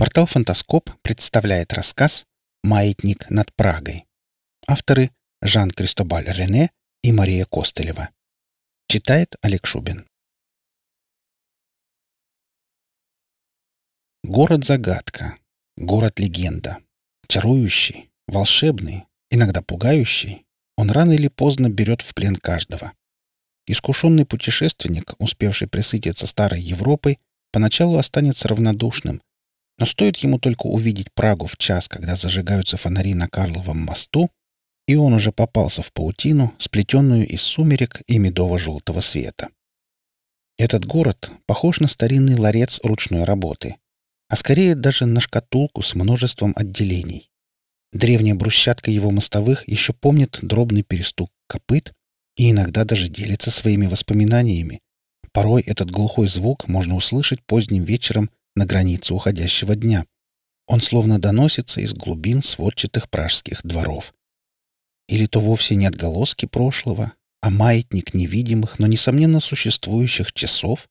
Портал «Фантаскоп» представляет рассказ «Маятник над Прагой». Авторы Жан Кристобаль Рене и Мария Костылева. Читает Олег Шубин. Город-загадка. Город-легенда. Чарующий, волшебный, иногда пугающий, он рано или поздно берет в плен каждого. Искушенный путешественник, успевший присытиться старой Европой, поначалу останется равнодушным, но стоит ему только увидеть Прагу в час, когда зажигаются фонари на Карловом мосту, и он уже попался в паутину, сплетенную из сумерек и медово-желтого света. Этот город похож на старинный ларец ручной работы, а скорее даже на шкатулку с множеством отделений. Древняя брусчатка его мостовых еще помнит дробный перестук копыт и иногда даже делится своими воспоминаниями. Порой этот глухой звук можно услышать поздним вечером на границе уходящего дня. Он словно доносится из глубин сводчатых пражских дворов. Или то вовсе не отголоски прошлого, а маятник невидимых, но, несомненно, существующих часов?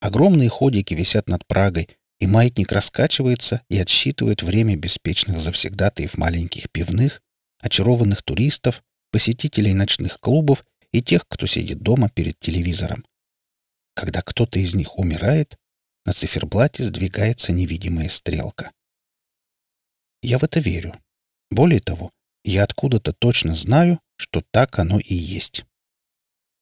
Огромные ходики висят над Прагой, и маятник раскачивается и отсчитывает время беспечных завсегдатаев маленьких пивных, очарованных туристов, посетителей ночных клубов и тех, кто сидит дома перед телевизором. Когда кто-то из них умирает, на циферблате сдвигается невидимая стрелка. Я в это верю. Более того, я откуда-то точно знаю, что так оно и есть.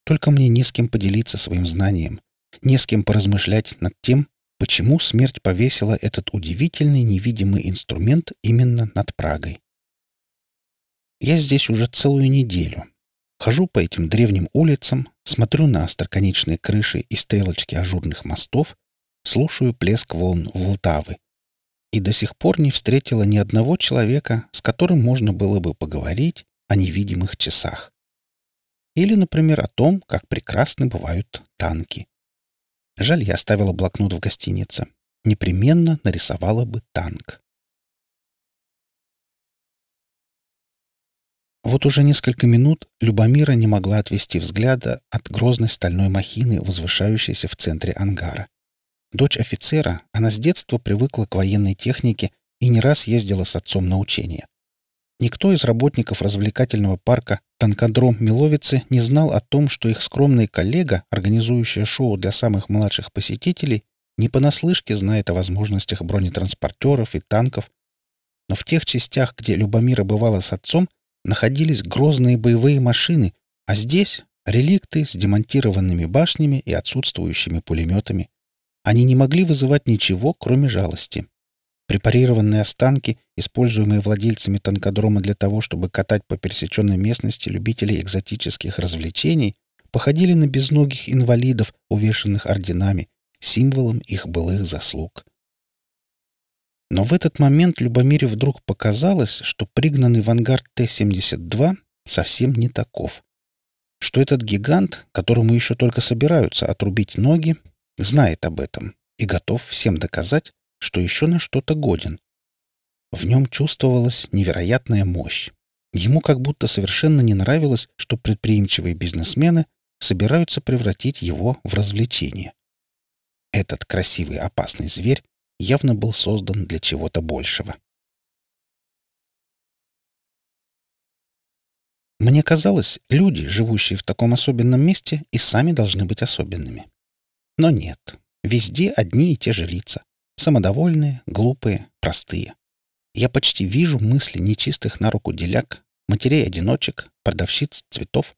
Только мне не с кем поделиться своим знанием, не с кем поразмышлять над тем, почему смерть повесила этот удивительный невидимый инструмент именно над Прагой. Я здесь уже целую неделю. Хожу по этим древним улицам, смотрю на остроконечные крыши и стрелочки ажурных мостов слушаю плеск волн Волтавы. И до сих пор не встретила ни одного человека, с которым можно было бы поговорить о невидимых часах. Или, например, о том, как прекрасны бывают танки. Жаль, я оставила блокнот в гостинице. Непременно нарисовала бы танк. Вот уже несколько минут Любомира не могла отвести взгляда от грозной стальной махины, возвышающейся в центре ангара. Дочь офицера, она с детства привыкла к военной технике и не раз ездила с отцом на учения. Никто из работников развлекательного парка «Танкодром Миловицы» не знал о том, что их скромный коллега, организующая шоу для самых младших посетителей, не понаслышке знает о возможностях бронетранспортеров и танков. Но в тех частях, где Любомира бывала с отцом, находились грозные боевые машины, а здесь — реликты с демонтированными башнями и отсутствующими пулеметами. Они не могли вызывать ничего, кроме жалости. Препарированные останки, используемые владельцами танкодрома для того, чтобы катать по пересеченной местности любителей экзотических развлечений, походили на безногих инвалидов, увешанных орденами, символом их былых заслуг. Но в этот момент Любомире вдруг показалось, что пригнанный в ангар Т-72 совсем не таков. Что этот гигант, которому еще только собираются отрубить ноги, знает об этом и готов всем доказать, что еще на что-то годен. В нем чувствовалась невероятная мощь. Ему как будто совершенно не нравилось, что предприимчивые бизнесмены собираются превратить его в развлечение. Этот красивый опасный зверь явно был создан для чего-то большего. Мне казалось, люди, живущие в таком особенном месте, и сами должны быть особенными. Но нет. Везде одни и те же лица. Самодовольные, глупые, простые. Я почти вижу мысли нечистых на руку деляк, матерей-одиночек, продавщиц цветов.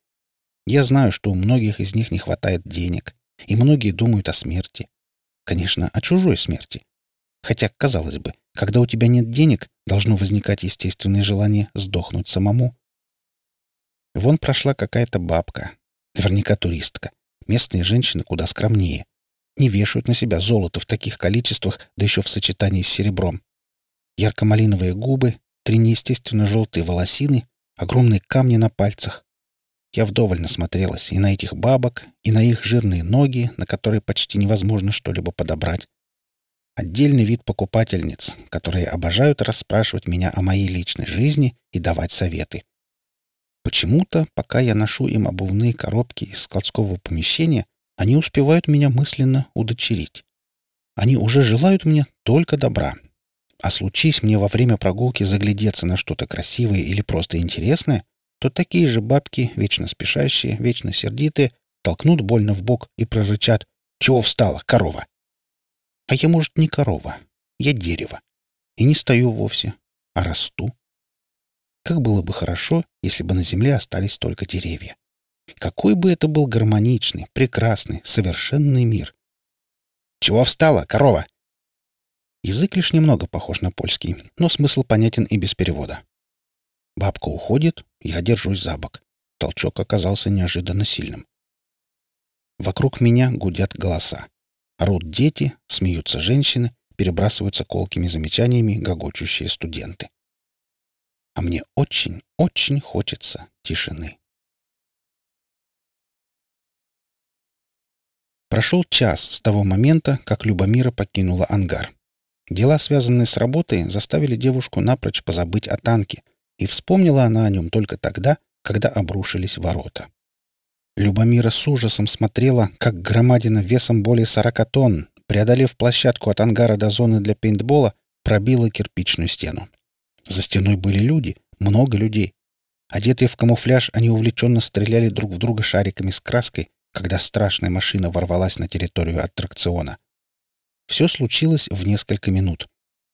Я знаю, что у многих из них не хватает денег, и многие думают о смерти. Конечно, о чужой смерти. Хотя, казалось бы, когда у тебя нет денег, должно возникать естественное желание сдохнуть самому. Вон прошла какая-то бабка, наверняка туристка, Местные женщины куда скромнее. Не вешают на себя золото в таких количествах, да еще в сочетании с серебром. Ярко-малиновые губы, три неестественно желтые волосины, огромные камни на пальцах. Я вдоволь насмотрелась и на этих бабок, и на их жирные ноги, на которые почти невозможно что-либо подобрать. Отдельный вид покупательниц, которые обожают расспрашивать меня о моей личной жизни и давать советы. Почему-то, пока я ношу им обувные коробки из складского помещения, они успевают меня мысленно удочерить. Они уже желают мне только добра. А случись мне во время прогулки заглядеться на что-то красивое или просто интересное, то такие же бабки, вечно спешащие, вечно сердитые, толкнут больно в бок и прорычат «Чего встала, корова?» А я, может, не корова. Я дерево. И не стою вовсе, а расту. Как было бы хорошо, если бы на земле остались только деревья. Какой бы это был гармоничный, прекрасный, совершенный мир. «Чего встала, корова?» Язык лишь немного похож на польский, но смысл понятен и без перевода. Бабка уходит, я держусь за бок. Толчок оказался неожиданно сильным. Вокруг меня гудят голоса. Орут дети, смеются женщины, перебрасываются колкими замечаниями гогочущие студенты. А мне очень, очень хочется тишины. Прошел час с того момента, как Любомира покинула ангар. Дела, связанные с работой, заставили девушку напрочь позабыть о танке, и вспомнила она о нем только тогда, когда обрушились ворота. Любомира с ужасом смотрела, как громадина весом более сорока тонн, преодолев площадку от ангара до зоны для пейнтбола, пробила кирпичную стену. За стеной были люди, много людей. Одетые в камуфляж, они увлеченно стреляли друг в друга шариками с краской, когда страшная машина ворвалась на территорию аттракциона. Все случилось в несколько минут.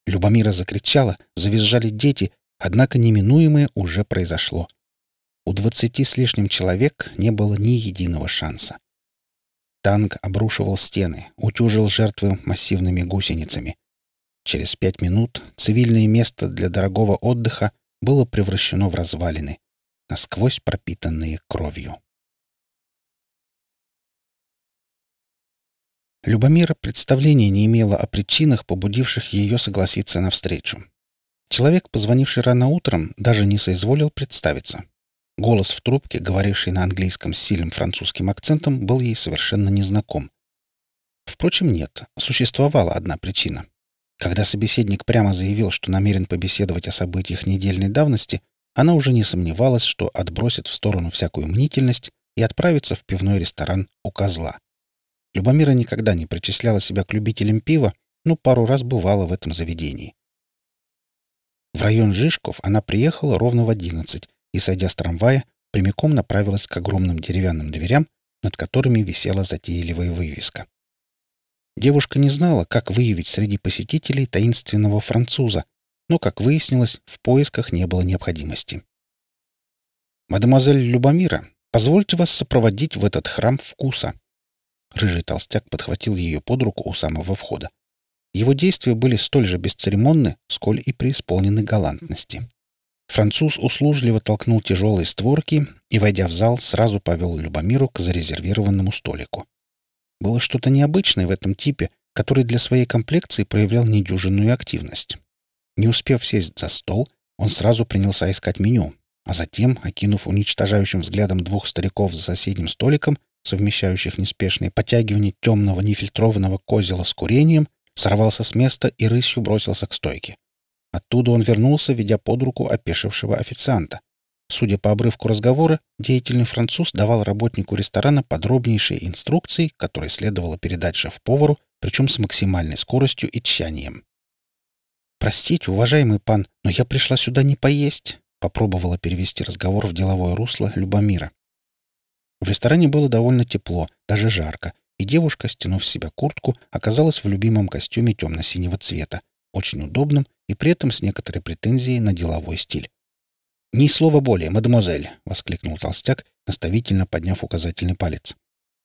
Любомира закричала, завизжали дети, однако неминуемое уже произошло. У двадцати с лишним человек не было ни единого шанса. Танк обрушивал стены, утюжил жертвы массивными гусеницами. Через пять минут цивильное место для дорогого отдыха было превращено в развалины, насквозь пропитанные кровью. Любомира представления не имела о причинах, побудивших ее согласиться на встречу. Человек, позвонивший рано утром, даже не соизволил представиться. Голос в трубке, говоривший на английском с сильным французским акцентом, был ей совершенно незнаком. Впрочем, нет, существовала одна причина. Когда собеседник прямо заявил, что намерен побеседовать о событиях недельной давности, она уже не сомневалась, что отбросит в сторону всякую мнительность и отправится в пивной ресторан у козла. Любомира никогда не причисляла себя к любителям пива, но пару раз бывала в этом заведении. В район Жишков она приехала ровно в одиннадцать и, сойдя с трамвая, прямиком направилась к огромным деревянным дверям, над которыми висела затейливая вывеска. Девушка не знала, как выявить среди посетителей таинственного француза, но, как выяснилось, в поисках не было необходимости. «Мадемуазель Любомира, позвольте вас сопроводить в этот храм вкуса», Рыжий толстяк подхватил ее под руку у самого входа. Его действия были столь же бесцеремонны, сколь и преисполнены галантности. Француз услужливо толкнул тяжелые створки и, войдя в зал, сразу повел Любомиру к зарезервированному столику. Было что-то необычное в этом типе, который для своей комплекции проявлял недюжинную активность. Не успев сесть за стол, он сразу принялся искать меню, а затем, окинув уничтожающим взглядом двух стариков за соседним столиком, совмещающих неспешные подтягивания темного нефильтрованного козела с курением, сорвался с места и рысью бросился к стойке. Оттуда он вернулся, ведя под руку опешившего официанта. Судя по обрывку разговора, деятельный француз давал работнику ресторана подробнейшие инструкции, которые следовало передать шеф-повару, причем с максимальной скоростью и тщанием. «Простите, уважаемый пан, но я пришла сюда не поесть», — попробовала перевести разговор в деловое русло Любомира. В ресторане было довольно тепло, даже жарко, и девушка, стянув с себя куртку, оказалась в любимом костюме темно-синего цвета, очень удобном и при этом с некоторой претензией на деловой стиль. «Ни слова более, мадемуазель!» — воскликнул толстяк, наставительно подняв указательный палец.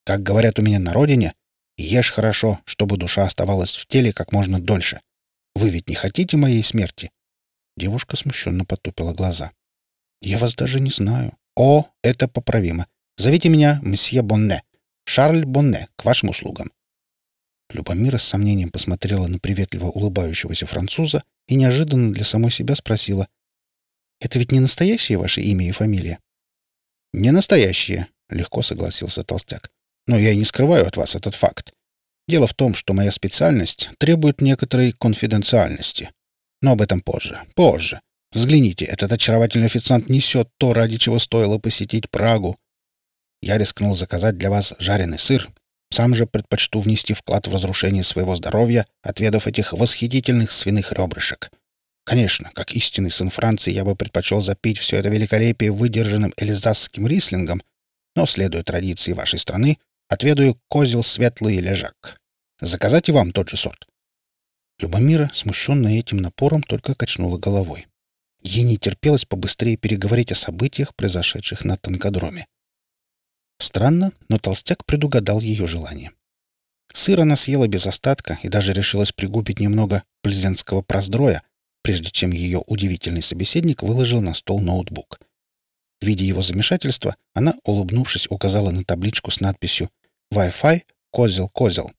«Как говорят у меня на родине, ешь хорошо, чтобы душа оставалась в теле как можно дольше. Вы ведь не хотите моей смерти?» Девушка смущенно потупила глаза. «Я вас даже не знаю. О, это поправимо. Зовите меня месье Бонне. Шарль Бонне, к вашим услугам». Любомира с сомнением посмотрела на приветливо улыбающегося француза и неожиданно для самой себя спросила. «Это ведь не настоящее ваше имя и фамилия?» «Не настоящее», — легко согласился толстяк. «Но я и не скрываю от вас этот факт. Дело в том, что моя специальность требует некоторой конфиденциальности. Но об этом позже. Позже. Взгляните, этот очаровательный официант несет то, ради чего стоило посетить Прагу. Я рискнул заказать для вас жареный сыр. Сам же предпочту внести вклад в разрушение своего здоровья, отведав этих восхитительных свиных ребрышек. Конечно, как истинный сын Франции, я бы предпочел запить все это великолепие выдержанным эльзасским рислингом, но, следуя традиции вашей страны, отведаю козел светлый лежак. Заказать и вам тот же сорт. Любомира, смущенная этим напором, только качнула головой. Ей не терпелось побыстрее переговорить о событиях, произошедших на танкодроме. Странно, но толстяк предугадал ее желание. Сыр она съела без остатка и даже решилась пригубить немного плезенского проздроя, прежде чем ее удивительный собеседник выложил на стол ноутбук. Видя его замешательство, она, улыбнувшись, указала на табличку с надписью «Wi-Fi, козел, козел».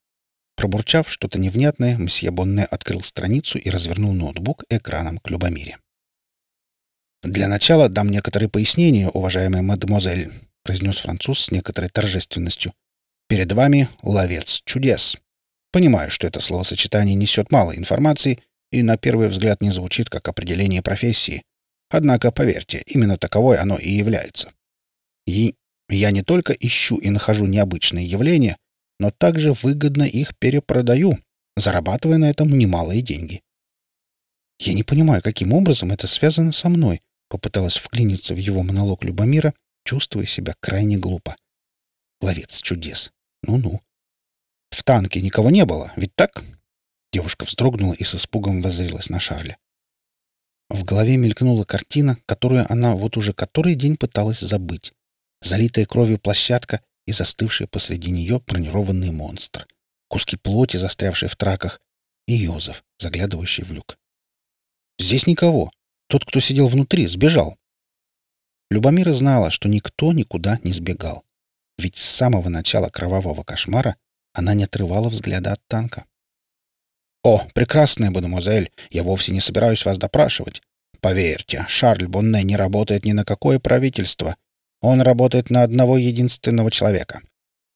Пробурчав что-то невнятное, мсье Бонне открыл страницу и развернул ноутбук экраном к Любомире. «Для начала дам некоторые пояснения, уважаемая мадемуазель», произнес француз с некоторой торжественностью. «Перед вами ловец чудес. Понимаю, что это словосочетание несет мало информации и на первый взгляд не звучит как определение профессии. Однако, поверьте, именно таковой оно и является. И я не только ищу и нахожу необычные явления, но также выгодно их перепродаю, зарабатывая на этом немалые деньги. Я не понимаю, каким образом это связано со мной, попыталась вклиниться в его монолог Любомира, чувствуя себя крайне глупо. Ловец чудес. Ну-ну. В танке никого не было, ведь так? Девушка вздрогнула и с испугом воззрилась на Шарля. В голове мелькнула картина, которую она вот уже который день пыталась забыть. Залитая кровью площадка и застывший посреди нее бронированный монстр. Куски плоти, застрявшие в траках, и Йозеф, заглядывающий в люк. «Здесь никого. Тот, кто сидел внутри, сбежал». Любомира знала, что никто никуда не сбегал. Ведь с самого начала кровавого кошмара она не отрывала взгляда от танка. «О, прекрасная мадемуазель, я вовсе не собираюсь вас допрашивать. Поверьте, Шарль Бонне не работает ни на какое правительство. Он работает на одного единственного человека.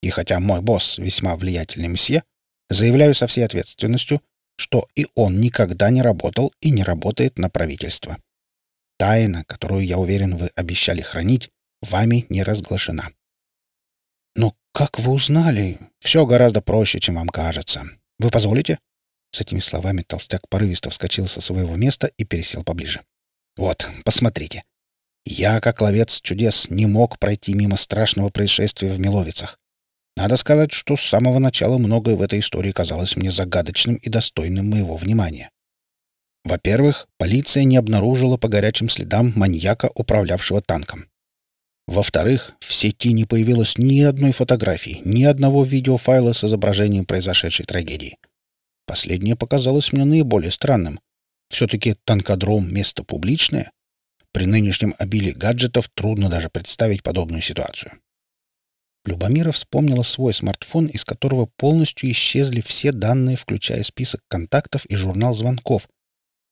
И хотя мой босс весьма влиятельный мсье, заявляю со всей ответственностью, что и он никогда не работал и не работает на правительство. Тайна, которую, я уверен, вы обещали хранить, вами не разглашена. Но как вы узнали? Все гораздо проще, чем вам кажется. Вы позволите? С этими словами толстяк порывисто вскочил со своего места и пересел поближе. «Вот, посмотрите. Я, как ловец чудес, не мог пройти мимо страшного происшествия в Миловицах. Надо сказать, что с самого начала многое в этой истории казалось мне загадочным и достойным моего внимания. Во-первых, полиция не обнаружила по горячим следам маньяка, управлявшего танком. Во-вторых, в сети не появилось ни одной фотографии, ни одного видеофайла с изображением произошедшей трагедии. Последнее показалось мне наиболее странным. Все-таки танкодром — место публичное. При нынешнем обилии гаджетов трудно даже представить подобную ситуацию. Любомира вспомнила свой смартфон, из которого полностью исчезли все данные, включая список контактов и журнал звонков,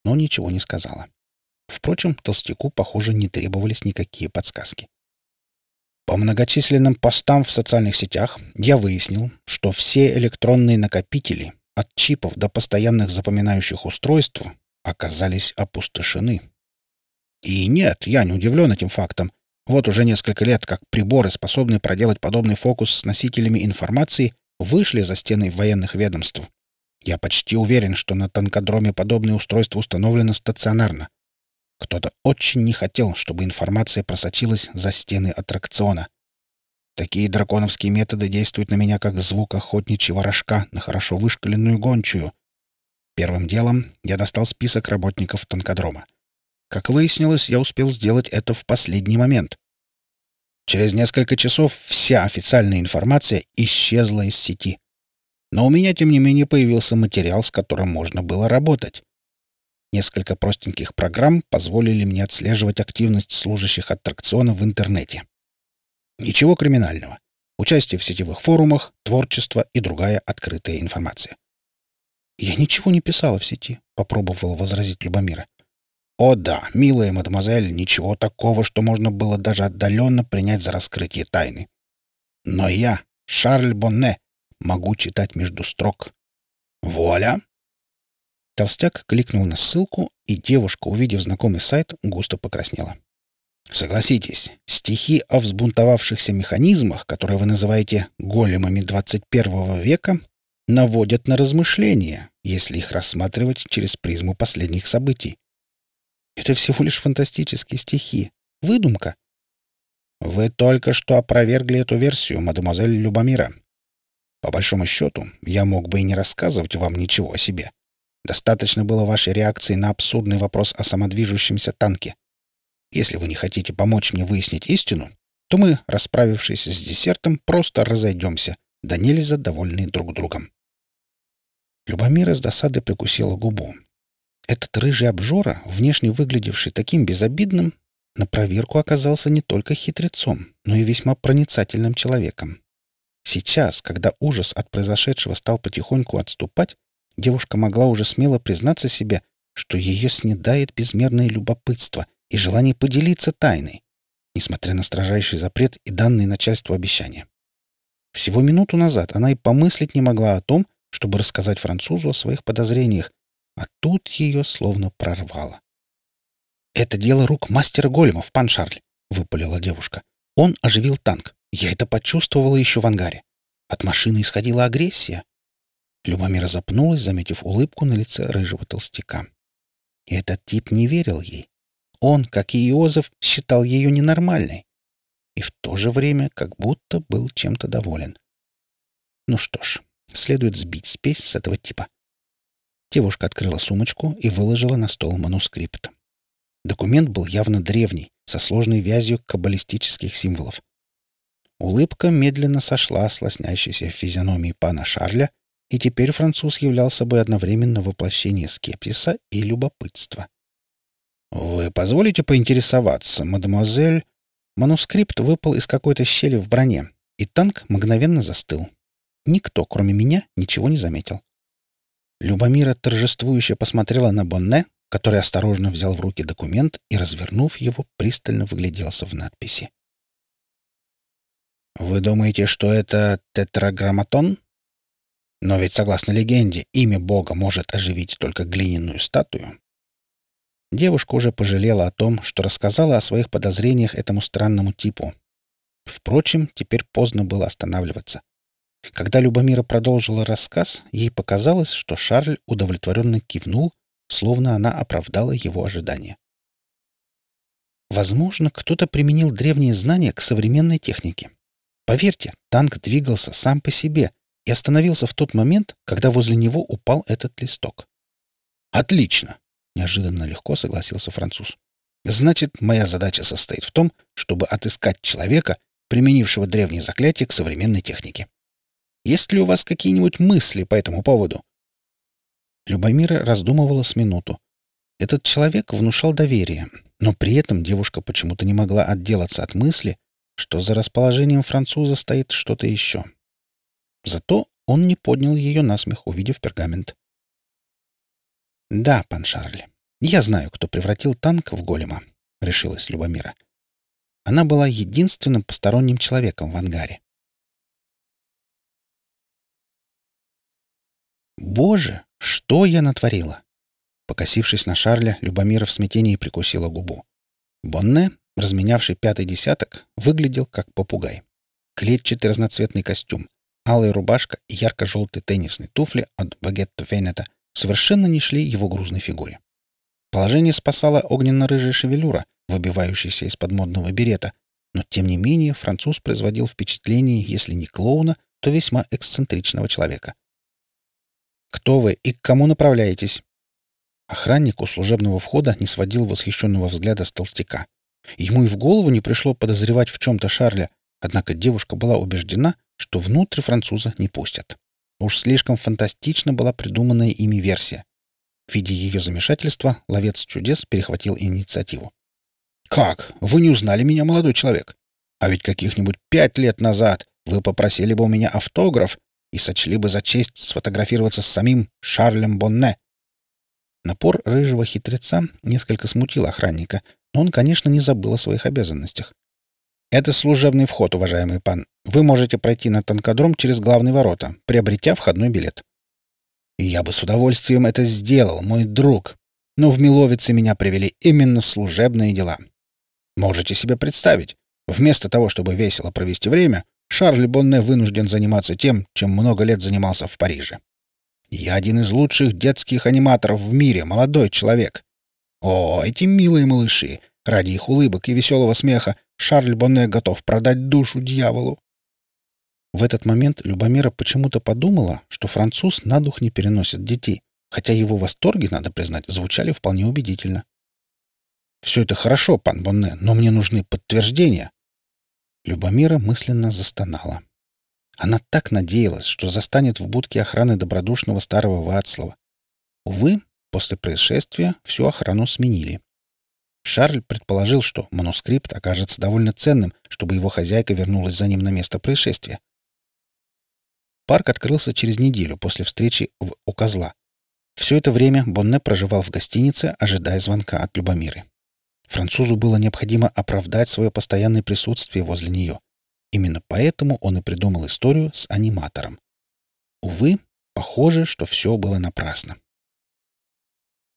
но ничего не сказала. Впрочем, толстяку, похоже, не требовались никакие подсказки. По многочисленным постам в социальных сетях я выяснил, что все электронные накопители, от чипов до постоянных запоминающих устройств оказались опустошены. И нет, я не удивлен этим фактом. Вот уже несколько лет, как приборы, способные проделать подобный фокус с носителями информации, вышли за стены военных ведомств. Я почти уверен, что на танкодроме подобное устройство установлено стационарно. Кто-то очень не хотел, чтобы информация просочилась за стены аттракциона. Такие драконовские методы действуют на меня как звук охотничьего рожка на хорошо вышкаленную гончую. Первым делом я достал список работников танкодрома. Как выяснилось, я успел сделать это в последний момент. Через несколько часов вся официальная информация исчезла из сети. Но у меня, тем не менее, появился материал, с которым можно было работать. Несколько простеньких программ позволили мне отслеживать активность служащих аттракциона в интернете. Ничего криминального. Участие в сетевых форумах, творчество и другая открытая информация. «Я ничего не писала в сети», — попробовала возразить Любомира. «О да, милая мадемуазель, ничего такого, что можно было даже отдаленно принять за раскрытие тайны. Но я, Шарль Бонне, могу читать между строк. Вуаля!» Толстяк кликнул на ссылку, и девушка, увидев знакомый сайт, густо покраснела. Согласитесь, стихи о взбунтовавшихся механизмах, которые вы называете големами 21 века, наводят на размышления, если их рассматривать через призму последних событий. Это всего лишь фантастические стихи. Выдумка. Вы только что опровергли эту версию, мадемуазель Любомира. По большому счету, я мог бы и не рассказывать вам ничего о себе. Достаточно было вашей реакции на абсурдный вопрос о самодвижущемся танке. Если вы не хотите помочь мне выяснить истину, то мы, расправившись с десертом, просто разойдемся, да нельзя довольны друг другом. Любомира с досадой прикусила губу. Этот рыжий обжора, внешне выглядевший таким безобидным, на проверку оказался не только хитрецом, но и весьма проницательным человеком. Сейчас, когда ужас от произошедшего стал потихоньку отступать, девушка могла уже смело признаться себе, что ее снедает безмерное любопытство и желание поделиться тайной, несмотря на строжайший запрет и данные начальству обещания. Всего минуту назад она и помыслить не могла о том, чтобы рассказать французу о своих подозрениях, а тут ее словно прорвало. «Это дело рук мастера големов, пан Шарль», — выпалила девушка. «Он оживил танк. Я это почувствовала еще в ангаре. От машины исходила агрессия». Любомира запнулась, заметив улыбку на лице рыжего толстяка. И этот тип не верил ей. Он, как и Иозеф, считал ее ненормальной. И в то же время как будто был чем-то доволен. Ну что ж, следует сбить спесь с этого типа. Девушка открыла сумочку и выложила на стол манускрипт. Документ был явно древний, со сложной вязью каббалистических символов. Улыбка медленно сошла с лоснящейся физиономии пана Шарля, и теперь француз являл собой одновременно воплощение скепсиса и любопытства. «Вы позволите поинтересоваться, мадемуазель?» Манускрипт выпал из какой-то щели в броне, и танк мгновенно застыл. Никто, кроме меня, ничего не заметил. Любомира торжествующе посмотрела на Бонне, который осторожно взял в руки документ и, развернув его, пристально выгляделся в надписи. «Вы думаете, что это тетраграмматон? Но ведь, согласно легенде, имя Бога может оживить только глиняную статую». Девушка уже пожалела о том, что рассказала о своих подозрениях этому странному типу. Впрочем, теперь поздно было останавливаться. Когда Любомира продолжила рассказ, ей показалось, что Шарль удовлетворенно кивнул словно она оправдала его ожидания. Возможно, кто-то применил древние знания к современной технике. Поверьте, танк двигался сам по себе и остановился в тот момент, когда возле него упал этот листок. «Отлично!» — неожиданно легко согласился француз. «Значит, моя задача состоит в том, чтобы отыскать человека, применившего древние заклятия к современной технике. Есть ли у вас какие-нибудь мысли по этому поводу?» Любомира раздумывала с минуту. Этот человек внушал доверие, но при этом девушка почему-то не могла отделаться от мысли, что за расположением француза стоит что-то еще. Зато он не поднял ее на смех, увидев пергамент. «Да, пан Шарль, я знаю, кто превратил танк в голема», — решилась Любомира. Она была единственным посторонним человеком в ангаре. «Боже, что я натворила?» Покосившись на Шарля, Любомира в смятении прикусила губу. Бонне, разменявший пятый десяток, выглядел как попугай. Клетчатый разноцветный костюм, алая рубашка и ярко-желтые теннисные туфли от Багетто Венета совершенно не шли его грузной фигуре. Положение спасала огненно-рыжая шевелюра, выбивающаяся из-под модного берета, но, тем не менее, француз производил впечатление, если не клоуна, то весьма эксцентричного человека. Кто вы и к кому направляетесь?» Охранник у служебного входа не сводил восхищенного взгляда с толстяка. Ему и в голову не пришло подозревать в чем-то Шарля, однако девушка была убеждена, что внутрь француза не пустят. Уж слишком фантастично была придуманная ими версия. Видя ее замешательства, ловец чудес перехватил инициативу. «Как? Вы не узнали меня, молодой человек? А ведь каких-нибудь пять лет назад вы попросили бы у меня автограф и сочли бы за честь сфотографироваться с самим Шарлем Бонне. Напор рыжего хитреца несколько смутил охранника, но он, конечно, не забыл о своих обязанностях. «Это служебный вход, уважаемый пан. Вы можете пройти на танкодром через главные ворота, приобретя входной билет». «Я бы с удовольствием это сделал, мой друг. Но в Миловице меня привели именно служебные дела. Можете себе представить, вместо того, чтобы весело провести время, Шарль Бонне вынужден заниматься тем, чем много лет занимался в Париже. Я один из лучших детских аниматоров в мире, молодой человек. О, эти милые малыши! Ради их улыбок и веселого смеха Шарль Бонне готов продать душу дьяволу. В этот момент Любомира почему-то подумала, что француз на дух не переносит детей, хотя его восторги, надо признать, звучали вполне убедительно. «Все это хорошо, пан Бонне, но мне нужны подтверждения». Любомира мысленно застонала. Она так надеялась, что застанет в будке охраны добродушного старого Вацлава. Увы, после происшествия всю охрану сменили. Шарль предположил, что манускрипт окажется довольно ценным, чтобы его хозяйка вернулась за ним на место происшествия. Парк открылся через неделю после встречи в у козла. Все это время Бонне проживал в гостинице, ожидая звонка от Любомиры. Французу было необходимо оправдать свое постоянное присутствие возле нее. Именно поэтому он и придумал историю с аниматором. Увы, похоже, что все было напрасно.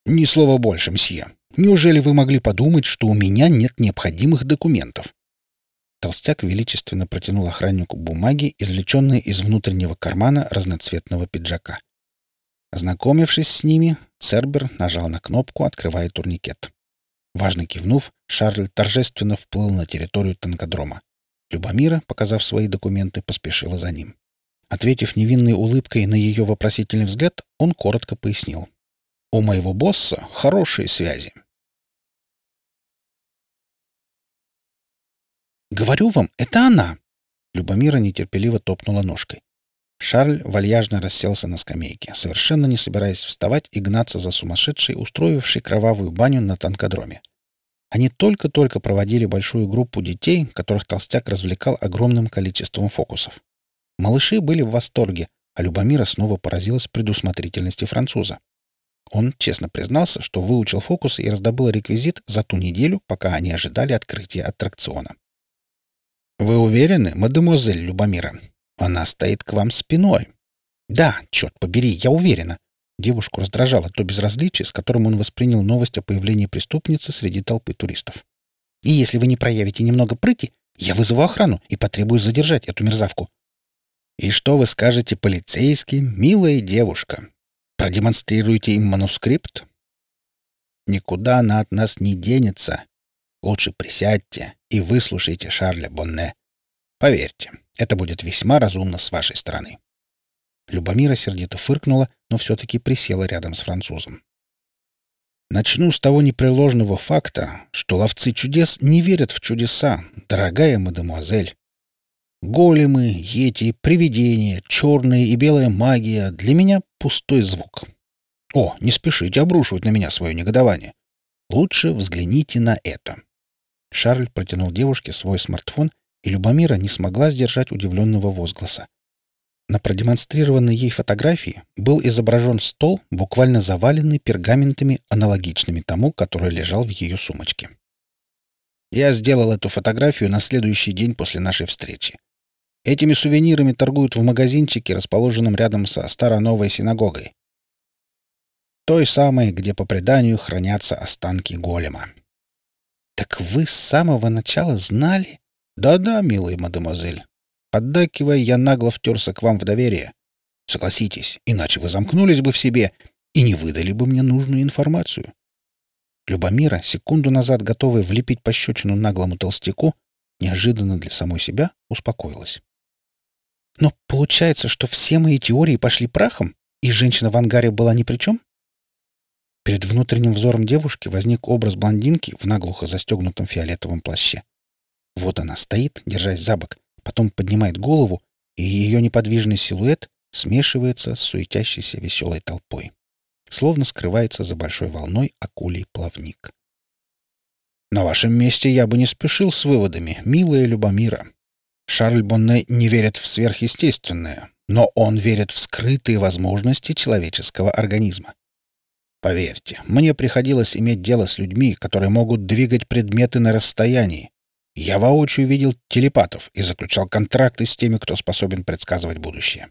«Ни слова больше, мсье. Неужели вы могли подумать, что у меня нет необходимых документов?» Толстяк величественно протянул охраннику бумаги, извлеченные из внутреннего кармана разноцветного пиджака. Ознакомившись с ними, Цербер нажал на кнопку, открывая турникет. Важно кивнув, Шарль торжественно вплыл на территорию танкодрома. Любомира, показав свои документы, поспешила за ним. Ответив невинной улыбкой на ее вопросительный взгляд, он коротко пояснил. «У моего босса хорошие связи». «Говорю вам, это она!» Любомира нетерпеливо топнула ножкой. Шарль вальяжно расселся на скамейке, совершенно не собираясь вставать и гнаться за сумасшедшей, устроившей кровавую баню на танкодроме. Они только-только проводили большую группу детей, которых толстяк развлекал огромным количеством фокусов. Малыши были в восторге, а Любомира снова поразилась предусмотрительности француза. Он честно признался, что выучил фокусы и раздобыл реквизит за ту неделю, пока они ожидали открытия аттракциона. «Вы уверены, мадемуазель Любомира? Она стоит к вам спиной. Да, черт побери, я уверена. Девушку раздражало то безразличие, с которым он воспринял новость о появлении преступницы среди толпы туристов. И если вы не проявите немного прыти, я вызову охрану и потребую задержать эту мерзавку. И что вы скажете полицейским, милая девушка? Продемонстрируете им манускрипт? Никуда она от нас не денется. Лучше присядьте и выслушайте Шарля Бонне. Поверьте, это будет весьма разумно с вашей стороны. Любомира сердито фыркнула, но все-таки присела рядом с французом. Начну с того непреложного факта, что ловцы чудес не верят в чудеса, дорогая мадемуазель. Големы, йети, привидения, черная и белая магия — для меня пустой звук. О, не спешите обрушивать на меня свое негодование. Лучше взгляните на это. Шарль протянул девушке свой смартфон и Любомира не смогла сдержать удивленного возгласа. На продемонстрированной ей фотографии был изображен стол, буквально заваленный пергаментами, аналогичными тому, который лежал в ее сумочке. Я сделал эту фотографию на следующий день после нашей встречи. Этими сувенирами торгуют в магазинчике, расположенном рядом со старо-новой синагогой. Той самой, где по преданию хранятся останки голема. «Так вы с самого начала знали?» «Да-да, милая мадемуазель. Поддакивая, я нагло втерся к вам в доверие. Согласитесь, иначе вы замкнулись бы в себе и не выдали бы мне нужную информацию». Любомира, секунду назад готовая влепить пощечину наглому толстяку, неожиданно для самой себя успокоилась. «Но получается, что все мои теории пошли прахом, и женщина в ангаре была ни при чем?» Перед внутренним взором девушки возник образ блондинки в наглухо застегнутом фиолетовом плаще. Вот она стоит, держась за бок, потом поднимает голову, и ее неподвижный силуэт смешивается с суетящейся веселой толпой. Словно скрывается за большой волной акулий плавник. На вашем месте я бы не спешил с выводами, милая Любомира. Шарль Бонне не верит в сверхъестественное, но он верит в скрытые возможности человеческого организма. Поверьте, мне приходилось иметь дело с людьми, которые могут двигать предметы на расстоянии, я воочию видел телепатов и заключал контракты с теми, кто способен предсказывать будущее.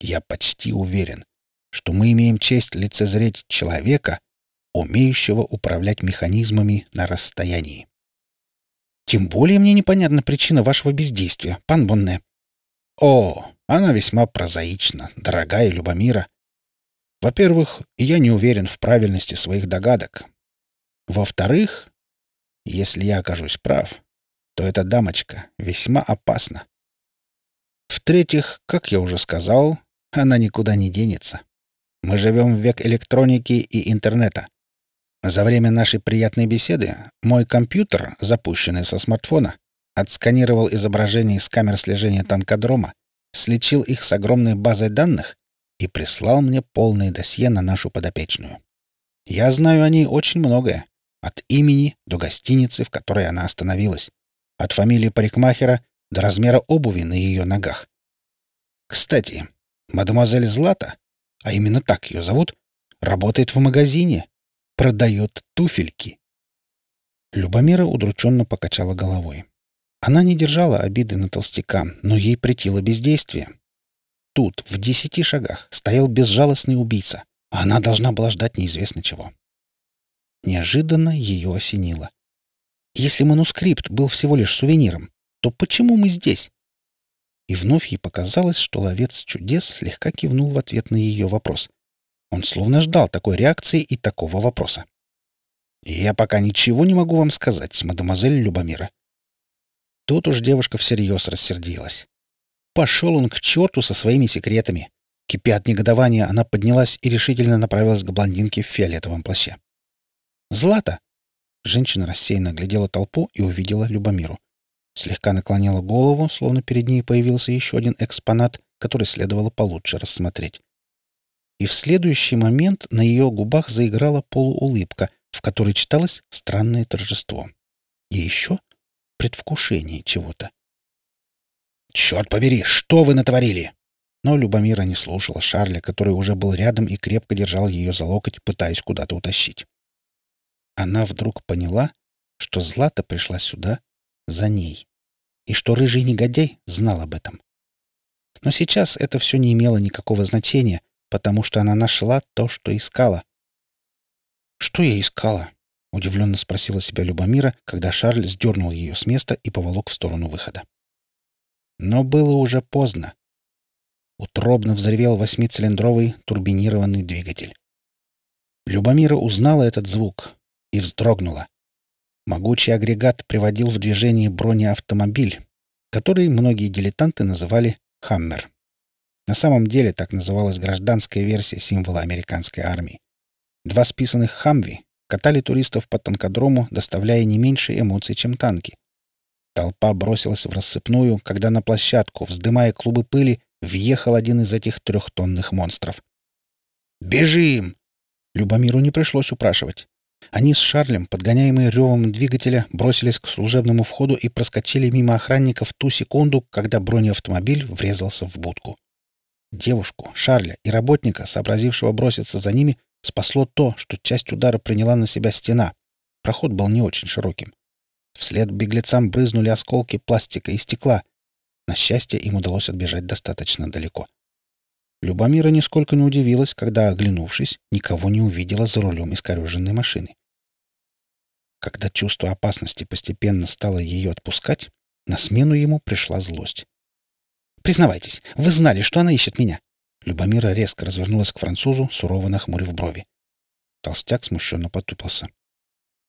Я почти уверен, что мы имеем честь лицезреть человека, умеющего управлять механизмами на расстоянии. Тем более мне непонятна причина вашего бездействия, пан Бонне. О, она весьма прозаична, дорогая Любомира. Во-первых, я не уверен в правильности своих догадок. Во-вторых, если я окажусь прав, то эта дамочка весьма опасна. В-третьих, как я уже сказал, она никуда не денется. Мы живем в век электроники и интернета. За время нашей приятной беседы мой компьютер, запущенный со смартфона, отсканировал изображения из камер слежения танкодрома, сличил их с огромной базой данных и прислал мне полное досье на нашу подопечную. Я знаю о ней очень многое, от имени до гостиницы, в которой она остановилась, от фамилии парикмахера до размера обуви на ее ногах. Кстати, мадемуазель Злата, а именно так ее зовут, работает в магазине, продает туфельки. Любомира удрученно покачала головой. Она не держала обиды на толстяка, но ей претило бездействие. Тут, в десяти шагах, стоял безжалостный убийца, а она должна была ждать неизвестно чего. Неожиданно ее осенило. Если манускрипт был всего лишь сувениром, то почему мы здесь? И вновь ей показалось, что ловец чудес слегка кивнул в ответ на ее вопрос. Он словно ждал такой реакции и такого вопроса. «Я пока ничего не могу вам сказать, мадемуазель Любомира», Тут уж девушка всерьез рассердилась. Пошел он к черту со своими секретами. Кипя от негодования, она поднялась и решительно направилась к блондинке в фиолетовом плаще. «Злата!» Женщина рассеянно глядела толпу и увидела Любомиру. Слегка наклонила голову, словно перед ней появился еще один экспонат, который следовало получше рассмотреть. И в следующий момент на ее губах заиграла полуулыбка, в которой читалось странное торжество. И еще предвкушении чего-то. «Черт побери, что вы натворили?» Но Любомира не слушала Шарля, который уже был рядом и крепко держал ее за локоть, пытаясь куда-то утащить. Она вдруг поняла, что Злата пришла сюда за ней, и что рыжий негодяй знал об этом. Но сейчас это все не имело никакого значения, потому что она нашла то, что искала. Что я искала? — удивленно спросила себя Любомира, когда Шарль сдернул ее с места и поволок в сторону выхода. Но было уже поздно. Утробно взревел восьмицилиндровый турбинированный двигатель. Любомира узнала этот звук и вздрогнула. Могучий агрегат приводил в движение бронеавтомобиль, который многие дилетанты называли «Хаммер». На самом деле так называлась гражданская версия символа американской армии. Два списанных «Хамви» катали туристов по танкодрому, доставляя не меньше эмоций, чем танки. Толпа бросилась в рассыпную, когда на площадку, вздымая клубы пыли, въехал один из этих трехтонных монстров. «Бежим!» Любомиру не пришлось упрашивать. Они с Шарлем, подгоняемые ревом двигателя, бросились к служебному входу и проскочили мимо охранников ту секунду, когда бронеавтомобиль врезался в будку. Девушку, Шарля и работника, сообразившего броситься за ними, Спасло то, что часть удара приняла на себя стена. Проход был не очень широким. Вслед беглецам брызнули осколки пластика и стекла. На счастье, им удалось отбежать достаточно далеко. Любомира нисколько не удивилась, когда, оглянувшись, никого не увидела за рулем искореженной машины. Когда чувство опасности постепенно стало ее отпускать, на смену ему пришла злость. «Признавайтесь, вы знали, что она ищет меня?» Любомира резко развернулась к французу, сурово нахмурив брови. Толстяк смущенно потупился.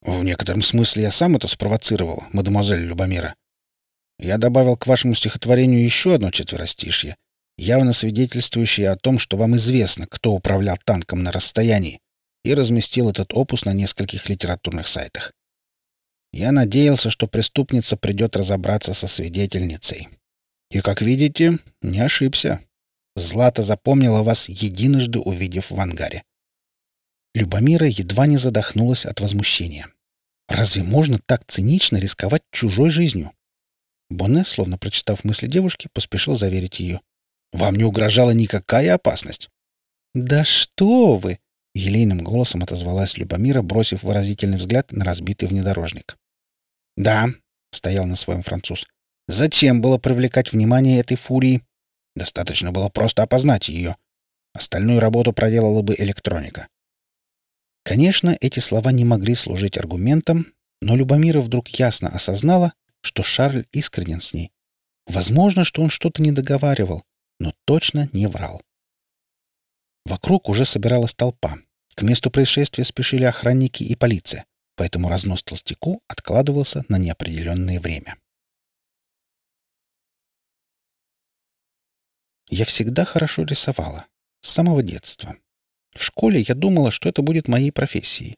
«В некотором смысле я сам это спровоцировал, мадемуазель Любомира. Я добавил к вашему стихотворению еще одно четверостишье, явно свидетельствующее о том, что вам известно, кто управлял танком на расстоянии, и разместил этот опус на нескольких литературных сайтах. Я надеялся, что преступница придет разобраться со свидетельницей. И, как видите, не ошибся. Злата запомнила вас, единожды увидев в ангаре. Любомира едва не задохнулась от возмущения. Разве можно так цинично рисковать чужой жизнью? Бонне, словно прочитав мысли девушки, поспешил заверить ее. «Вам не угрожала никакая опасность». «Да что вы!» — елейным голосом отозвалась Любомира, бросив выразительный взгляд на разбитый внедорожник. «Да», — стоял на своем француз, — «зачем было привлекать внимание этой фурии? Достаточно было просто опознать ее. Остальную работу проделала бы электроника. Конечно, эти слова не могли служить аргументом, но Любомира вдруг ясно осознала, что Шарль искренен с ней. Возможно, что он что-то не договаривал, но точно не врал. Вокруг уже собиралась толпа. К месту происшествия спешили охранники и полиция. поэтому разнос толстяку откладывался на неопределенное время. Я всегда хорошо рисовала. С самого детства. В школе я думала, что это будет моей профессией.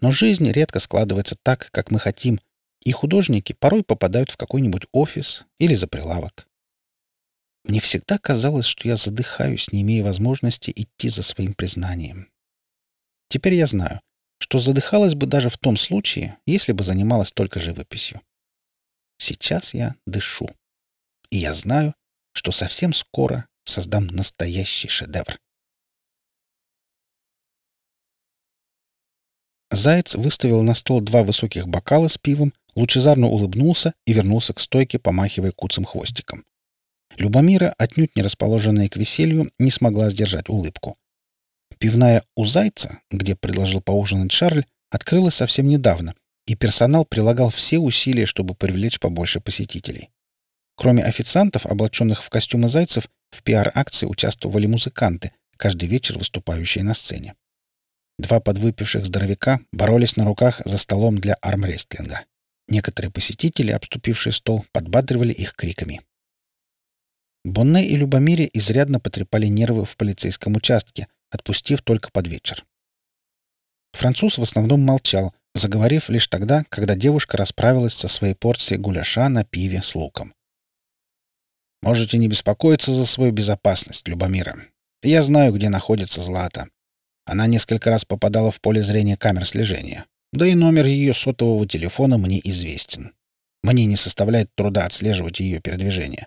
Но жизнь редко складывается так, как мы хотим, и художники порой попадают в какой-нибудь офис или за прилавок. Мне всегда казалось, что я задыхаюсь, не имея возможности идти за своим признанием. Теперь я знаю, что задыхалась бы даже в том случае, если бы занималась только живописью. Сейчас я дышу. И я знаю, что совсем скоро создам настоящий шедевр. Заяц выставил на стол два высоких бокала с пивом, лучезарно улыбнулся и вернулся к стойке, помахивая куцым хвостиком. Любомира, отнюдь не расположенная к веселью, не смогла сдержать улыбку. Пивная у Зайца, где предложил поужинать Шарль, открылась совсем недавно, и персонал прилагал все усилия, чтобы привлечь побольше посетителей. Кроме официантов, облаченных в костюмы зайцев, в пиар-акции участвовали музыканты, каждый вечер выступающие на сцене. Два подвыпивших здоровяка боролись на руках за столом для армрестлинга. Некоторые посетители, обступившие стол, подбадривали их криками. Бонне и Любомире изрядно потрепали нервы в полицейском участке, отпустив только под вечер. Француз в основном молчал, заговорив лишь тогда, когда девушка расправилась со своей порцией гуляша на пиве с луком. «Можете не беспокоиться за свою безопасность, Любомира. Я знаю, где находится Злата. Она несколько раз попадала в поле зрения камер слежения. Да и номер ее сотового телефона мне известен. Мне не составляет труда отслеживать ее передвижение.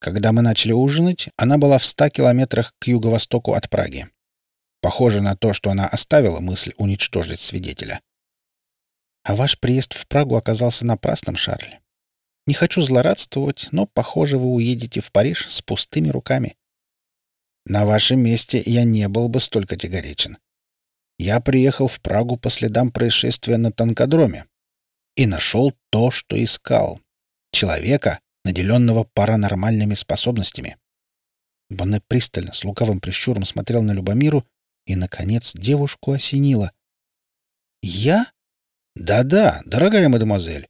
Когда мы начали ужинать, она была в ста километрах к юго-востоку от Праги. Похоже на то, что она оставила мысль уничтожить свидетеля. А ваш приезд в Прагу оказался напрасным, Шарль. Не хочу злорадствовать, но, похоже, вы уедете в Париж с пустыми руками. На вашем месте я не был бы столь категоричен. Я приехал в Прагу по следам происшествия на танкодроме и нашел то, что искал. Человека, наделенного паранормальными способностями. Бонне пристально, с лукавым прищуром смотрел на Любомиру, и, наконец, девушку осенило. «Я? Да-да, дорогая мадемуазель.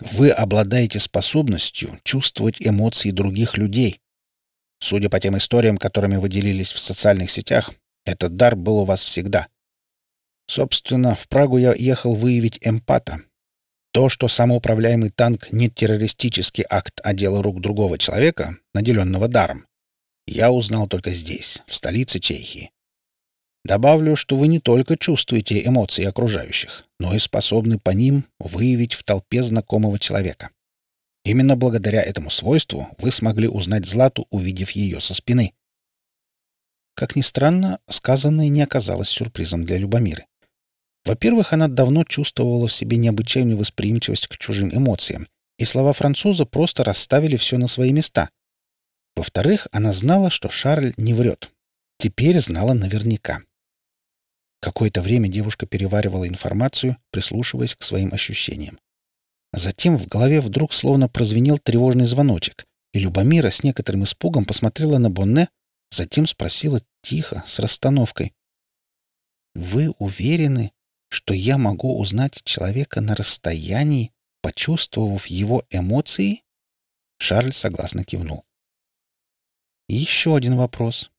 Вы обладаете способностью чувствовать эмоции других людей. Судя по тем историям, которыми вы делились в социальных сетях, этот дар был у вас всегда. Собственно, в Прагу я ехал выявить эмпата, то, что самоуправляемый танк не террористический акт, а дело рук другого человека, наделенного даром, я узнал только здесь, в столице Чехии. Добавлю, что вы не только чувствуете эмоции окружающих, но и способны по ним выявить в толпе знакомого человека. Именно благодаря этому свойству вы смогли узнать Злату, увидев ее со спины. Как ни странно, сказанное не оказалось сюрпризом для Любомиры. Во-первых, она давно чувствовала в себе необычайную восприимчивость к чужим эмоциям, и слова француза просто расставили все на свои места. Во-вторых, она знала, что Шарль не врет. Теперь знала наверняка. Какое-то время девушка переваривала информацию, прислушиваясь к своим ощущениям. Затем в голове вдруг словно прозвенел тревожный звоночек, и Любомира с некоторым испугом посмотрела на Бонне, затем спросила тихо, с расстановкой. «Вы уверены, что я могу узнать человека на расстоянии, почувствовав его эмоции? Шарль согласно кивнул. еще один вопрос.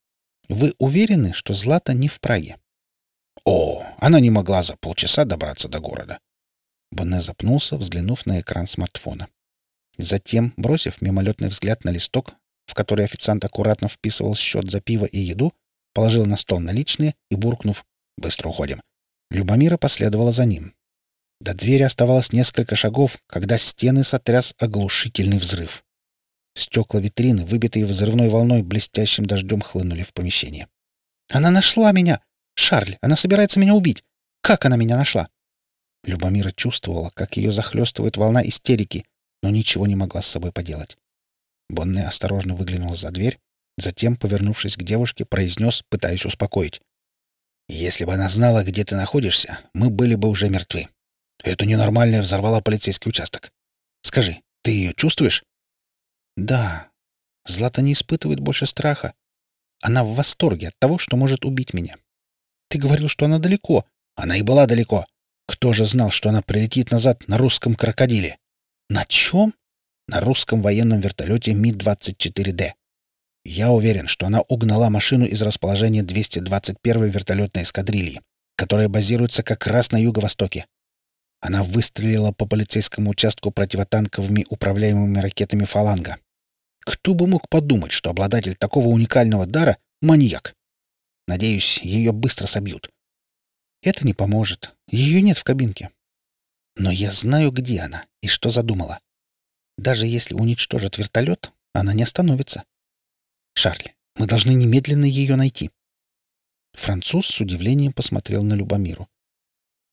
Вы уверены, что Злата не в Праге? О, она не могла за полчаса добраться до города. Бонне запнулся, взглянув на экран смартфона. Затем, бросив мимолетный взгляд на листок, в который официант аккуратно вписывал счет за пиво и еду, положил на стол наличные и, буркнув «Быстро уходим», Любомира последовала за ним. До двери оставалось несколько шагов, когда стены сотряс оглушительный взрыв. Стекла витрины, выбитые взрывной волной, блестящим дождем хлынули в помещение. «Она нашла меня! Шарль, она собирается меня убить! Как она меня нашла?» Любомира чувствовала, как ее захлестывает волна истерики, но ничего не могла с собой поделать. Бонне осторожно выглянула за дверь, затем, повернувшись к девушке, произнес, пытаясь успокоить. Если бы она знала, где ты находишься, мы были бы уже мертвы. Эту ненормальная взорвала полицейский участок. Скажи, ты ее чувствуешь? Да. Злата не испытывает больше страха. Она в восторге от того, что может убить меня. Ты говорил, что она далеко. Она и была далеко. Кто тоже знал, что она прилетит назад на русском крокодиле. На чем? На русском военном вертолете Ми-24Д. Я уверен, что она угнала машину из расположения 221-й вертолетной эскадрильи, которая базируется как раз на юго-востоке. Она выстрелила по полицейскому участку противотанковыми управляемыми ракетами «Фаланга». Кто бы мог подумать, что обладатель такого уникального дара — маньяк? Надеюсь, ее быстро собьют. Это не поможет. Ее нет в кабинке. Но я знаю, где она и что задумала. Даже если уничтожат вертолет, она не остановится. Шарль, мы должны немедленно ее найти. Француз с удивлением посмотрел на Любомиру.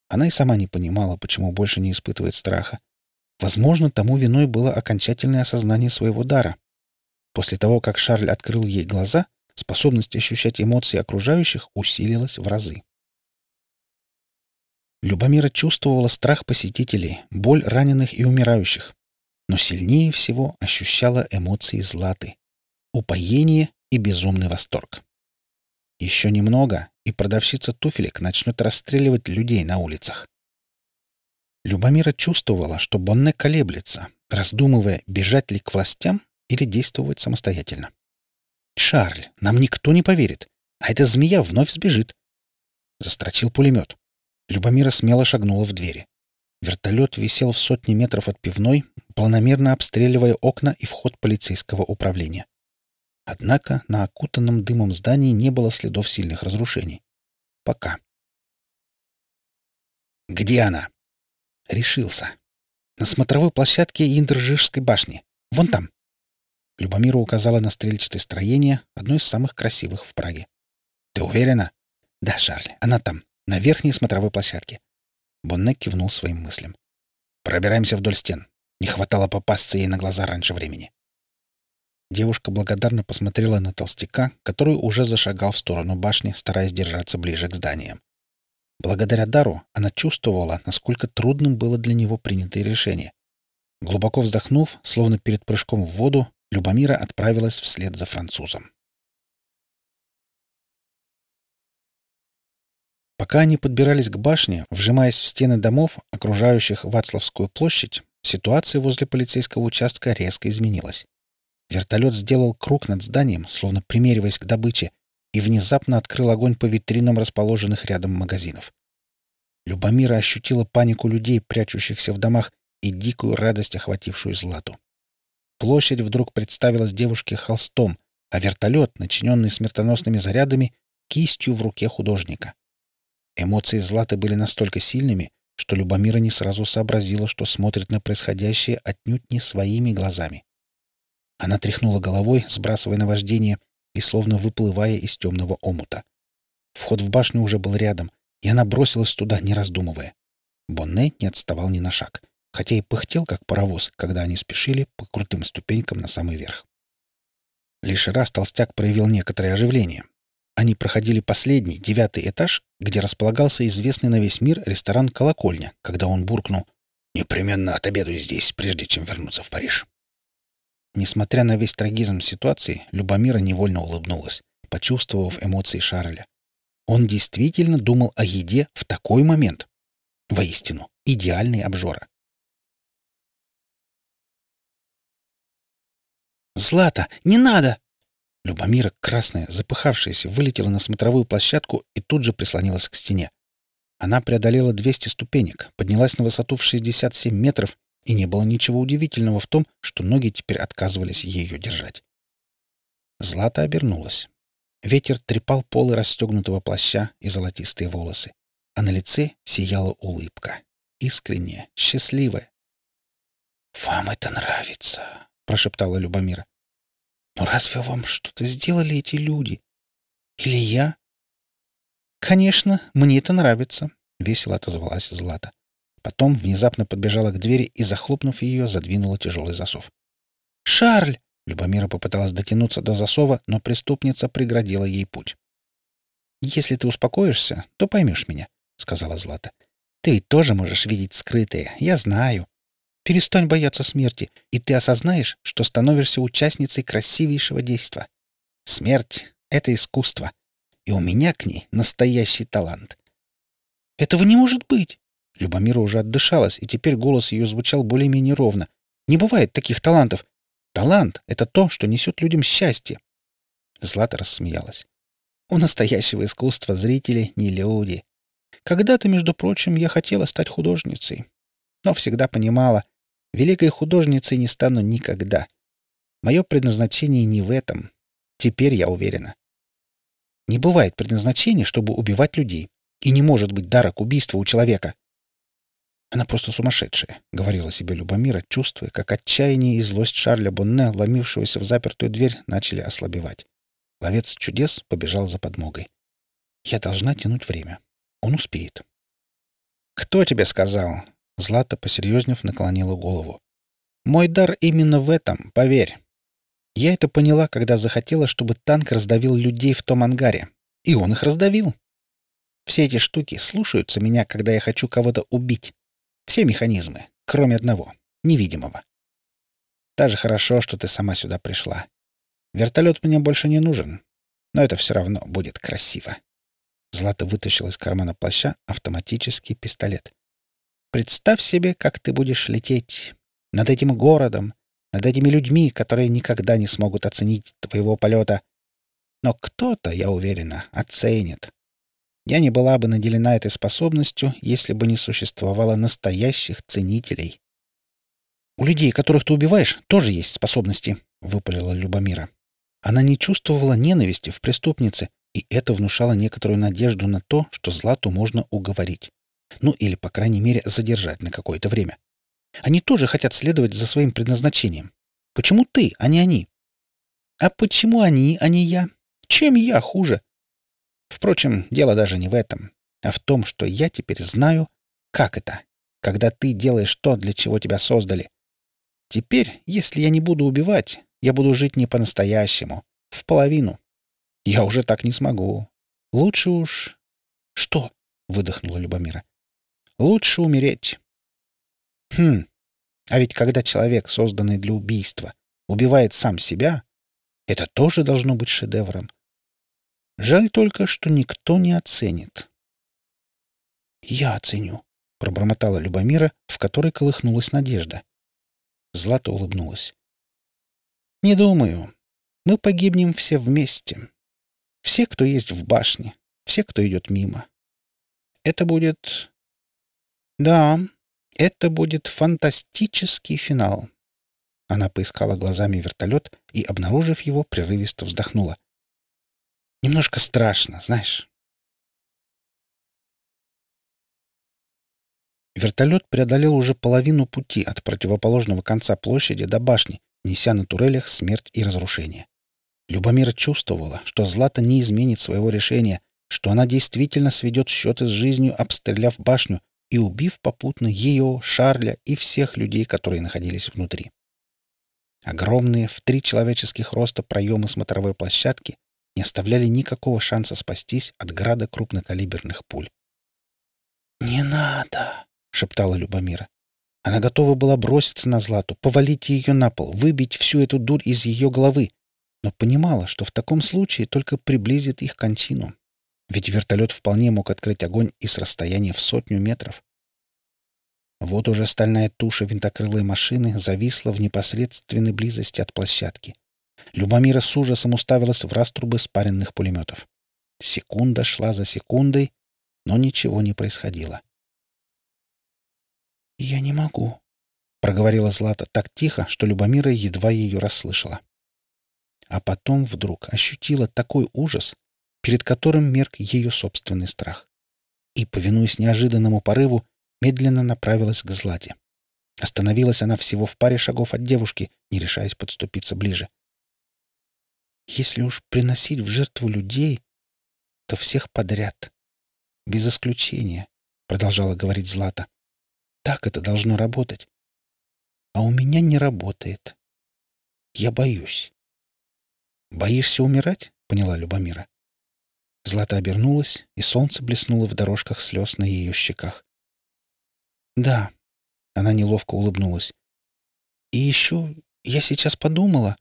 Она и сама не понимала, почему больше не испытывает страха. Возможно, тому виной было окончательное осознание своего дара. После того, как Шарль открыл ей глаза, способность ощущать эмоции окружающих усилилась в разы. Любомира чувствовала страх посетителей, боль раненых и умирающих, но сильнее всего ощущала эмоции Златы, упоение и безумный восторг. Еще немного, и продавщица туфелек начнет расстреливать людей на улицах. Любомира чувствовала, что Бонне колеблется, раздумывая, бежать ли к властям или действовать самостоятельно. «Шарль, нам никто не поверит, а эта змея вновь сбежит». Застрочил пулемет. Любомира смело шагнула в двери. Вертолет висел в сотне метров от пивной, планомерно обстреливая окна и вход полицейского управления. Однако на окутанном дымом здании не было следов сильных разрушений. Пока. «Где она?» «Решился. На смотровой площадке Индержижской башни. Вон там». Любомира указала на стрельчатое строение, одно из самых красивых в Праге. «Ты уверена?» «Да, Шарль, она там, на верхней смотровой площадке». Бонне кивнул своим мыслям. «Пробираемся вдоль стен. Не хватало попасться ей на глаза раньше времени». Девушка благодарно посмотрела на толстяка, который уже зашагал в сторону башни, стараясь держаться ближе к зданиям. Благодаря дару она чувствовала, насколько трудным было для него принятое решение. Глубоко вздохнув, словно перед прыжком в воду, Любомира отправилась вслед за французом. Пока они подбирались к башне, вжимаясь в стены домов, окружающих Вацлавскую площадь, ситуация возле полицейского участка резко изменилась. Вертолет сделал круг над зданием, словно примериваясь к добыче, и внезапно открыл огонь по витринам расположенных рядом магазинов. Любомира ощутила панику людей, прячущихся в домах, и дикую радость, охватившую Злату. Площадь вдруг представилась девушке холстом, а вертолет, начиненный смертоносными зарядами, кистью в руке художника. Эмоции Златы были настолько сильными, что Любомира не сразу сообразила, что смотрит на происходящее отнюдь не своими глазами. Она тряхнула головой, сбрасывая наваждение и словно выплывая из темного омута. Вход в башню уже был рядом, и она бросилась туда, не раздумывая. Бонне не отставал ни на шаг хотя и пыхтел, как паровоз, когда они спешили по крутым ступенькам на самый верх. Лишь раз толстяк проявил некоторое оживление. Они проходили последний, девятый этаж, где располагался известный на весь мир ресторан «Колокольня», когда он буркнул «Непременно отобедаю здесь, прежде чем вернуться в Париж». Несмотря на весь трагизм ситуации, Любомира невольно улыбнулась, почувствовав эмоции Шарля. Он действительно думал о еде в такой момент. Воистину, идеальный обжора. «Злата, не надо!» Любомира, красная, запыхавшаяся, вылетела на смотровую площадку и тут же прислонилась к стене. Она преодолела 200 ступенек, поднялась на высоту в 67 метров, и не было ничего удивительного в том, что ноги теперь отказывались ее держать. Злата обернулась. Ветер трепал полы расстегнутого плаща и золотистые волосы, а на лице сияла улыбка. Искренняя, счастливая. «Вам это нравится!» — прошептала Любомира. Но разве вам что-то сделали эти люди? Или я? Конечно, мне это нравится, весело отозвалась Злата. Потом внезапно подбежала к двери и, захлопнув ее, задвинула тяжелый засов. «Шарль!» — Любомира попыталась дотянуться до засова, но преступница преградила ей путь. «Если ты успокоишься, то поймешь меня», — сказала Злата. «Ты тоже можешь видеть скрытые, я знаю. Перестань бояться смерти, и ты осознаешь, что становишься участницей красивейшего действа. Смерть — это искусство, и у меня к ней настоящий талант. Этого не может быть. Любомира уже отдышалась, и теперь голос ее звучал более-менее ровно. «Не бывает таких талантов. Талант — это то, что несет людям счастье». Злата рассмеялась. «У настоящего искусства зрители не люди. Когда-то, между прочим, я хотела стать художницей. Но всегда понимала, великой художницей не стану никогда. Мое предназначение не в этом. Теперь я уверена. Не бывает предназначения, чтобы убивать людей. И не может быть дара к убийству у человека. Она просто сумасшедшая, — говорила себе Любомира, чувствуя, как отчаяние и злость Шарля Бонне, ломившегося в запертую дверь, начали ослабевать. Ловец чудес побежал за подмогой. Я должна тянуть время. Он успеет. «Кто тебе сказал?» Злата, посерьезнев, наклонила голову. «Мой дар именно в этом, поверь. Я это поняла, когда захотела, чтобы танк раздавил людей в том ангаре. И он их раздавил. Все эти штуки слушаются меня, когда я хочу кого-то убить. Все механизмы, кроме одного, невидимого. Даже хорошо, что ты сама сюда пришла. Вертолет мне больше не нужен, но это все равно будет красиво. Злата вытащила из кармана плаща автоматический пистолет. «Представь себе, как ты будешь лететь над этим городом, над этими людьми, которые никогда не смогут оценить твоего полета. Но кто-то, я уверена, оценит. Я не была бы наделена этой способностью, если бы не существовало настоящих ценителей. «У людей, которых ты убиваешь, тоже есть способности», — выпалила Любомира. Она не чувствовала ненависти в преступнице, и это внушало некоторую надежду на то, что Злату можно уговорить. Ну или, по крайней мере, задержать на какое-то время. Они тоже хотят следовать за своим предназначением. Почему ты, а не они? А почему они, а не я? Чем я хуже? Впрочем, дело даже не в этом, а в том, что я теперь знаю, как это, когда ты делаешь то, для чего тебя создали. Теперь, если я не буду убивать, я буду жить не по-настоящему, в половину. Я уже так не смогу. Лучше уж... Что? выдохнула Любомира. Лучше умереть. Хм. А ведь когда человек, созданный для убийства, убивает сам себя, это тоже должно быть шедевром. Жаль только, что никто не оценит. Я оценю, пробормотала Любомира, в которой колыхнулась надежда. Злата улыбнулась. Не думаю. Мы погибнем все вместе. Все, кто есть в башне, все, кто идет мимо. Это будет... Да, это будет фантастический финал. Она поискала глазами вертолет и, обнаружив его, прерывисто вздохнула. Немножко страшно, знаешь. Вертолет преодолел уже половину пути от противоположного конца площади до башни, неся на турелях смерть и разрушение. Любомира чувствовала, что Злата не изменит своего решения, что она действительно сведет счеты с жизнью, обстреляв башню и убив попутно ее, Шарля и всех людей, которые находились внутри. Огромные в три человеческих роста проемы смотровой площадки не оставляли никакого шанса спастись от града крупнокалиберных пуль. «Не надо!» — шептала Любомира. Она готова была броситься на Злату, повалить ее на пол, выбить всю эту дурь из ее головы, но понимала, что в таком случае только приблизит их кончину. Ведь вертолет вполне мог открыть огонь и с расстояния в сотню метров. Вот уже стальная туша винтокрылой машины зависла в непосредственной близости от площадки. Любомира с ужасом уставилась в раструбы спаренных пулеметов. Секунда шла за секундой, но ничего не происходило. «Я не могу», — проговорила Злата так тихо, что Любомира едва ее расслышала а потом вдруг ощутила такой ужас, перед которым мерк ее собственный страх. И, повинуясь неожиданному порыву, медленно направилась к Злате. Остановилась она всего в паре шагов от девушки, не решаясь подступиться ближе. Если уж приносить в жертву людей, то всех подряд. Без исключения, — продолжала говорить Злата. Так это должно работать. А у меня не работает. Я боюсь. «Боишься умирать?» — поняла Любомира. Злата обернулась, и солнце блеснуло в дорожках слез на ее щеках. «Да», — она неловко улыбнулась. «И еще я сейчас подумала,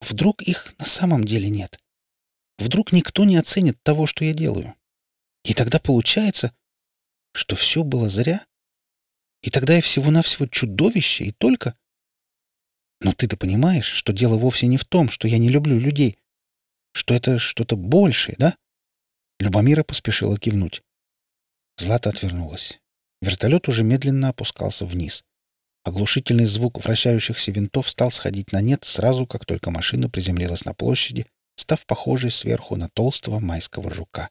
вдруг их на самом деле нет. Вдруг никто не оценит того, что я делаю. И тогда получается, Что все было зря? И тогда я всего-навсего чудовище, и только... Но ты-то понимаешь, что дело вовсе не в том, что я не люблю людей, что это что-то большее, да? Любомира поспешила кивнуть. Злата отвернулась. Вертолет уже медленно опускался вниз. Оглушительный звук вращающихся винтов стал сходить на нет сразу, как только машина приземлилась на площади, став похожей сверху на толстого майского жука.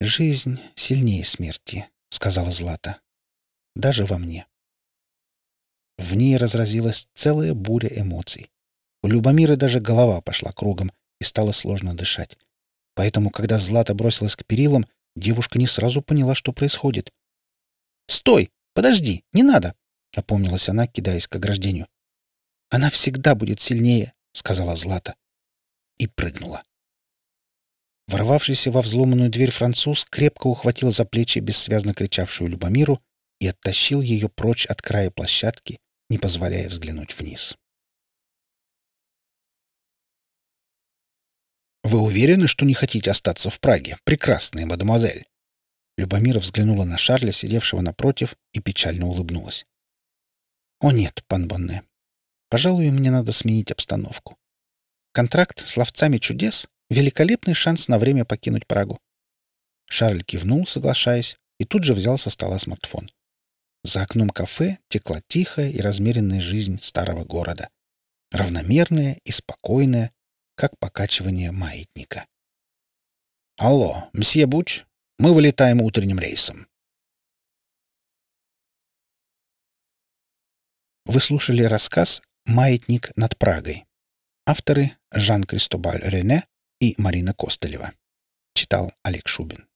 «Жизнь сильнее смерти», — сказала Злата. «Даже во мне». В ней разразилась целая буря эмоций. У Любомира даже голова пошла кругом и стало сложно дышать. Поэтому, когда Злата бросилась к перилам, девушка не сразу поняла, что происходит. «Стой! Подожди! Не надо!» — опомнилась она, кидаясь к ограждению. «Она всегда будет сильнее!» — сказала Злата. И прыгнула. Ворвавшийся во взломанную дверь француз крепко ухватил за плечи бессвязно кричавшую Любомиру и оттащил ее прочь от края площадки, не позволяя взглянуть вниз. «Вы уверены, что не хотите остаться в Праге, прекрасная мадемуазель?» Любомира взглянула на Шарля, сидевшего напротив, и печально улыбнулась. «О нет, пан Бонне. Пожалуй, мне надо сменить обстановку. Контракт с ловцами чудес — великолепный шанс на время покинуть Прагу». Шарль кивнул, соглашаясь, и тут же взял со стола смартфон. За окном кафе текла тихая и размеренная жизнь старого города. Равномерная и спокойная, как покачивание маятника. «Алло, мсье Буч, мы вылетаем утренним рейсом». Вы слушали рассказ «Маятник над Прагой». Авторы Жан-Кристобаль Рене и Марина Костылева. Читал Олег Шубин.